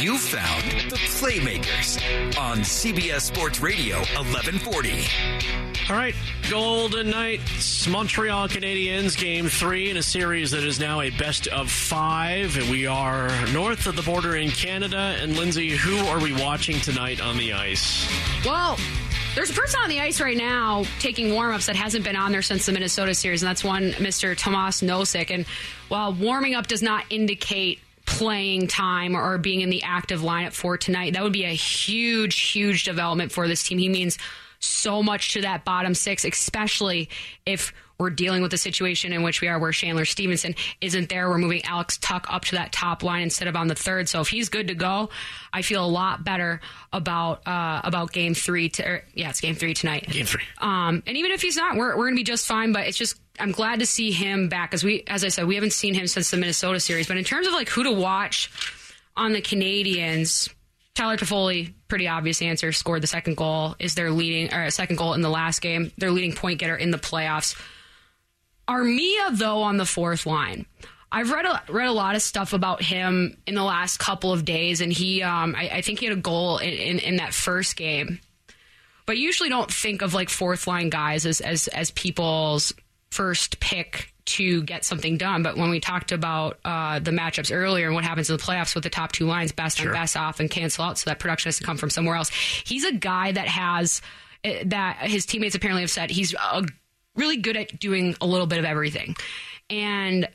You found the Playmakers on CBS Sports Radio 1140. All right, Golden Knights, Montreal Canadiens, game three in a series that is now a best of five. We are north of the border in Canada. And Lindsay, who are we watching tonight on the ice? Well, there's a person on the ice right now taking warm-ups that hasn't been on there since the Minnesota series, and that's one Mr. Tomas Nosek. And while warming up does not indicate playing time or being in the active lineup for tonight, that would be a huge, huge development for this team. He means so much to that bottom six, especially if we're dealing with the situation in which we are where Chandler Stephenson isn't there. We're moving Alex Tuch up to that top line instead of on the third. So if he's good to go, I feel a lot better about uh, about game three. To, or, yeah, it's game three tonight. Game three. Um, and even if he's not, we're, we're going to be just fine. But it's just I'm glad to see him back as we, as I said, we haven't seen him since the Minnesota series. But in terms of like who to watch on the Canadiens, Tyler Toffoli, pretty obvious answer, scored the second goal. Is their leading or second goal in the last game? Their leading point getter in the playoffs. Armia, though, on the fourth line. I've read a, read a lot of stuff about him in the last couple of days, and he, um, I, I, think he had a goal in, in, in, that first game. But usually don't think of like fourth line guys as, as, as people's first pick to get something done. But when we talked about uh, the matchups earlier and what happens in the playoffs with the top two lines, best sure. on best off and cancel out, so that production has to come from somewhere else. He's a guy that has eh, that his teammates apparently have said he's a really good at doing a little bit of everything. And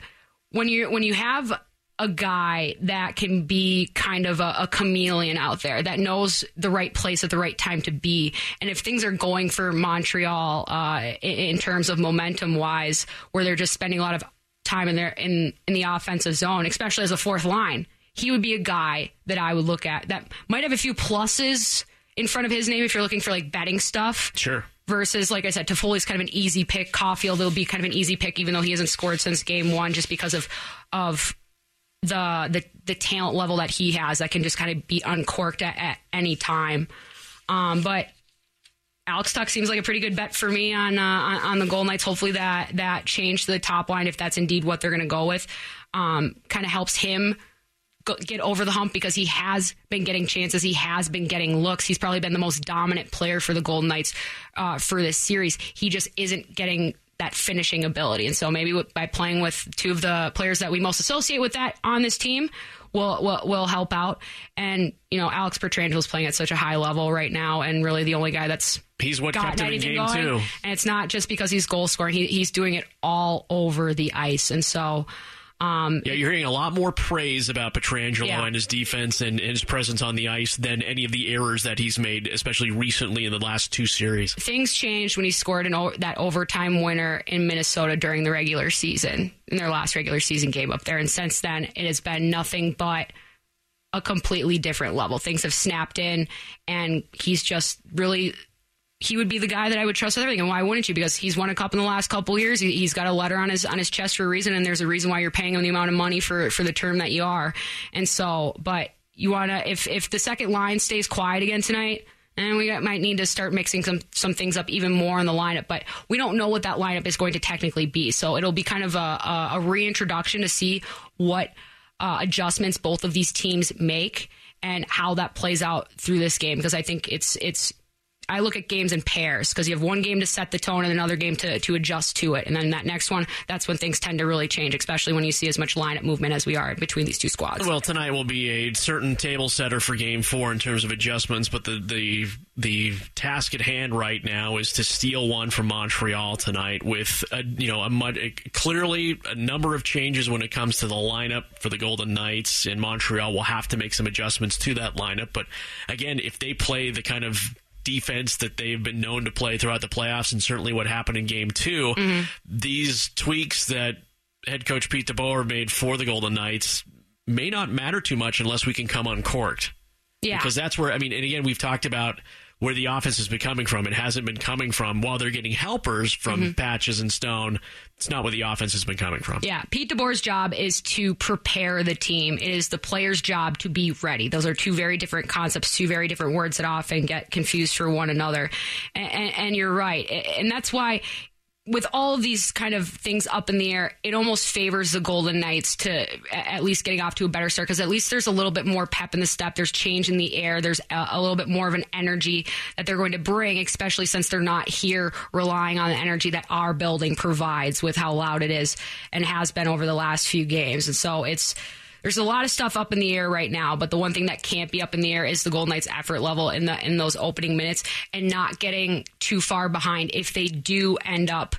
when you when you have a guy that can be kind of a, a, chameleon out there that knows the right place at the right time to be. And if things are going for Montreal uh, in, in, terms of momentum wise, where they're just spending a lot of time in their in in the offensive zone, especially as a fourth line, he would be a guy that I would look at that might have a few pluses in front of his name if you're looking for like betting stuff. Sure versus, like I said, Toffoli's kind of an easy pick. Caufield will be kind of an easy pick, even though he hasn't scored since game one, just because of of the the the talent level that he has that can just kind of be uncorked at, at any time. Um, but Alex Tuch seems like a pretty good bet for me on, uh, on, the Golden Knights. Hopefully that that change to the top line, if that's indeed what they're going to go with, um, kind of helps him get over the hump because he has been getting chances. He has been getting looks. He's probably been the most dominant player for the Golden Knights uh, for this series. He just isn't getting that finishing ability. And so maybe by playing with two of the players that we most associate with that on this team will will, will help out. And you know, Alex Pietrangelo is playing at such a high level right now, and really the only guy that's he's what kept him in game going. two. And it's not just because he's goal scoring; he, he's doing it all over the ice. And so. Um, yeah, you're hearing a lot more praise about Pietrangelo yeah. and his defense and, and, his presence on the ice than any of the errors that he's made, especially recently in the last two series. Things changed when he scored an o- that overtime winner in Minnesota during the regular season, in their last regular season game up there. And since then, it has been nothing but a completely different level. Things have snapped in, and he's just really he would be the guy that I would trust with everything. And why wouldn't you? Because he's won a cup in the last couple years. He, has got a letter on his on his chest for a reason, and there's a reason why you're paying him the amount of money for for the term that you are. And so, but you want to if if the second line stays quiet again tonight. And we might need to start mixing some some things up even more in the lineup, but we don't know what that lineup is going to technically be. So it'll be kind of a, a, a reintroduction to see what uh, adjustments both of these teams make and how that plays out through this game. Because I think it's it's I look at games in pairs because you have one game to set the tone and another game to, to adjust to it. And then that next one, that's when things tend to really change, especially when you see as much lineup movement as we are between these two squads. Well, tonight will be a certain table setter for game four in terms of adjustments, but the, the, the task at hand right now is to steal one from Montreal tonight with a, you know, a mud, clearly a number of changes when it comes to the lineup for the Golden Knights in Montreal. We'll have to make some adjustments to that lineup. But again, if they play the kind of defense that they've been known to play throughout the playoffs and certainly what happened in game 2 mm-hmm. these tweaks that head coach Pete DeBoer made for the Golden Knights may not matter too much unless we can come uncorked. Yeah. Because that's where, I mean, and again, we've talked about where the offense has been coming from. It hasn't been coming from while they're getting helpers from mm-hmm. Patches and Stone. It's not where the offense has been coming from. Yeah, Pete DeBoer's job is to prepare the team. It is the player's job to be ready. Those are two very different concepts, two very different words that often get confused for one another. And, and, and you're right, and that's why with all of these kind of things up in the air, it almost favors the Golden Knights to at least getting off to a better start because at least there's a little bit more pep in the step. There's change in the air. There's a, a, little bit more of an energy that they're going to bring, especially since they're not here relying on the energy that our building provides with how loud it is and has been over the last few games. And so it's there's a lot of stuff up in the air right now, but the one thing that can't be up in the air is the Golden Knights' effort level in the in those opening minutes and not getting too far behind if they do end up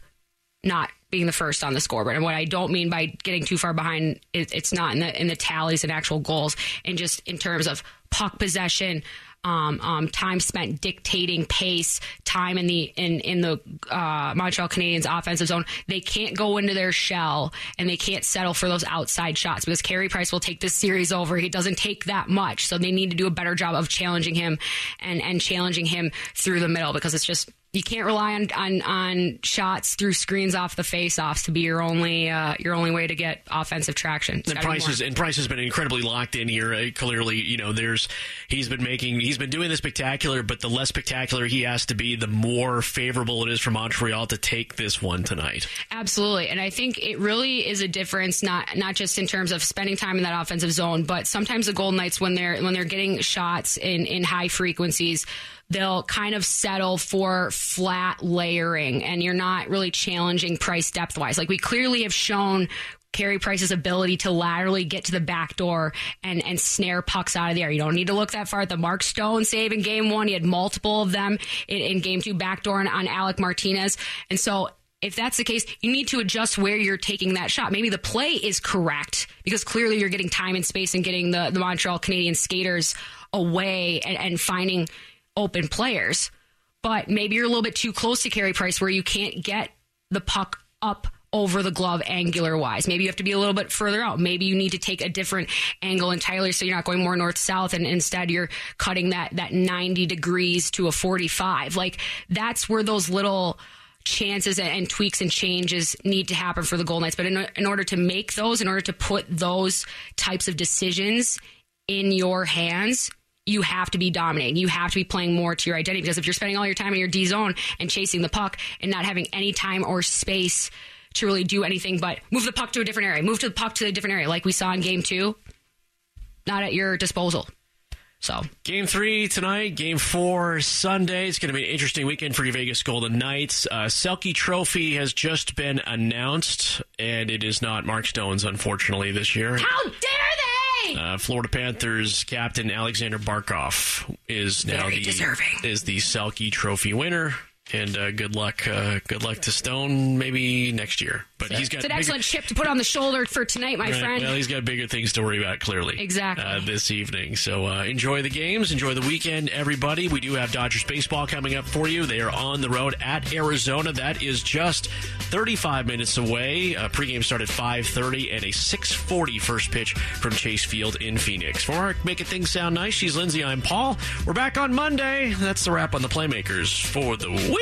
not being the first on the scoreboard. And what I don't mean by getting too far behind, it's not in the in the tallies and actual goals, and just in terms of puck possession, um, um, time spent dictating pace, time in the in in the uh, Montreal Canadiens offensive zone. They can't go into their shell and they can't settle for those outside shots because Carey Price will take this series over. He doesn't take that much, so they need to do a better job of challenging him and and challenging him through the middle because it's just you can't rely on, on, on shots through screens off the face-offs to be your only uh, your only way to get offensive traction. and Price has and Price has been incredibly locked in here. Uh, clearly, you know, there's he's been making he's been doing the spectacular, but the less spectacular he has to be, the more favorable it is for Montreal to take this one tonight. Absolutely, and I think it really is a difference not not just in terms of spending time in that offensive zone, but sometimes the Golden Knights when they're when they're getting shots in in high frequencies they'll kind of settle for flat layering and you're not really challenging Price depth wise. Like we clearly have shown Carey Price's ability to laterally get to the back door and, and snare pucks out of the air. You don't need to look that far at the Mark Stone save in game one. He had multiple of them in, in game two, backdoor on, on Alec Martinez. And so if that's the case, you need to adjust where you're taking that shot. Maybe the play is correct because clearly you're getting time and space and getting the, the Montreal Canadian skaters away and, and finding open players. But maybe you're a little bit too close to Carey Price where you can't get the puck up over the glove angular wise. Maybe you have to be a little bit further out. Maybe you need to take a different angle entirely so you're not going more north south and instead you're cutting that that 90 degrees to a 45. Like that's where those little chances and, tweaks and changes need to happen for the Golden Knights. But in, in order to make those, in order to put those types of decisions in your hands, you have to be dominating. You have to be playing more to your identity because if you're spending all your time in your D zone and chasing the puck and not having any time or space to really do anything but move the puck to a different area, move to the puck to a different area, like we saw in game two, not at your disposal. So game three tonight, game four Sunday. It's going to be an interesting weekend for your Vegas Golden Knights. Uh, Selke Trophy has just been announced, and it is not Mark Stone's, unfortunately, this year. How dare Uh, Florida Panthers captain Alexander Barkov is now Very the deserving. is the Selke Trophy winner. And uh, good luck, uh, good luck to Stone. Maybe next year, but he's got it's an bigger, excellent chip to put on the shoulder for tonight, my right, friend. Well, he's got bigger things to worry about. Clearly, exactly uh, this evening. So uh, enjoy the games, enjoy the weekend, everybody. We do have Dodgers baseball coming up for you. They are on the road at Arizona. That is just 35 minutes away. Uh, pregame start at 5:30 and a 6:40 first pitch from Chase Field in Phoenix. For Mark, making things sound nice. She's Lindsay. I'm Paul. We're back on Monday. That's the wrap on the Playmakers for the week.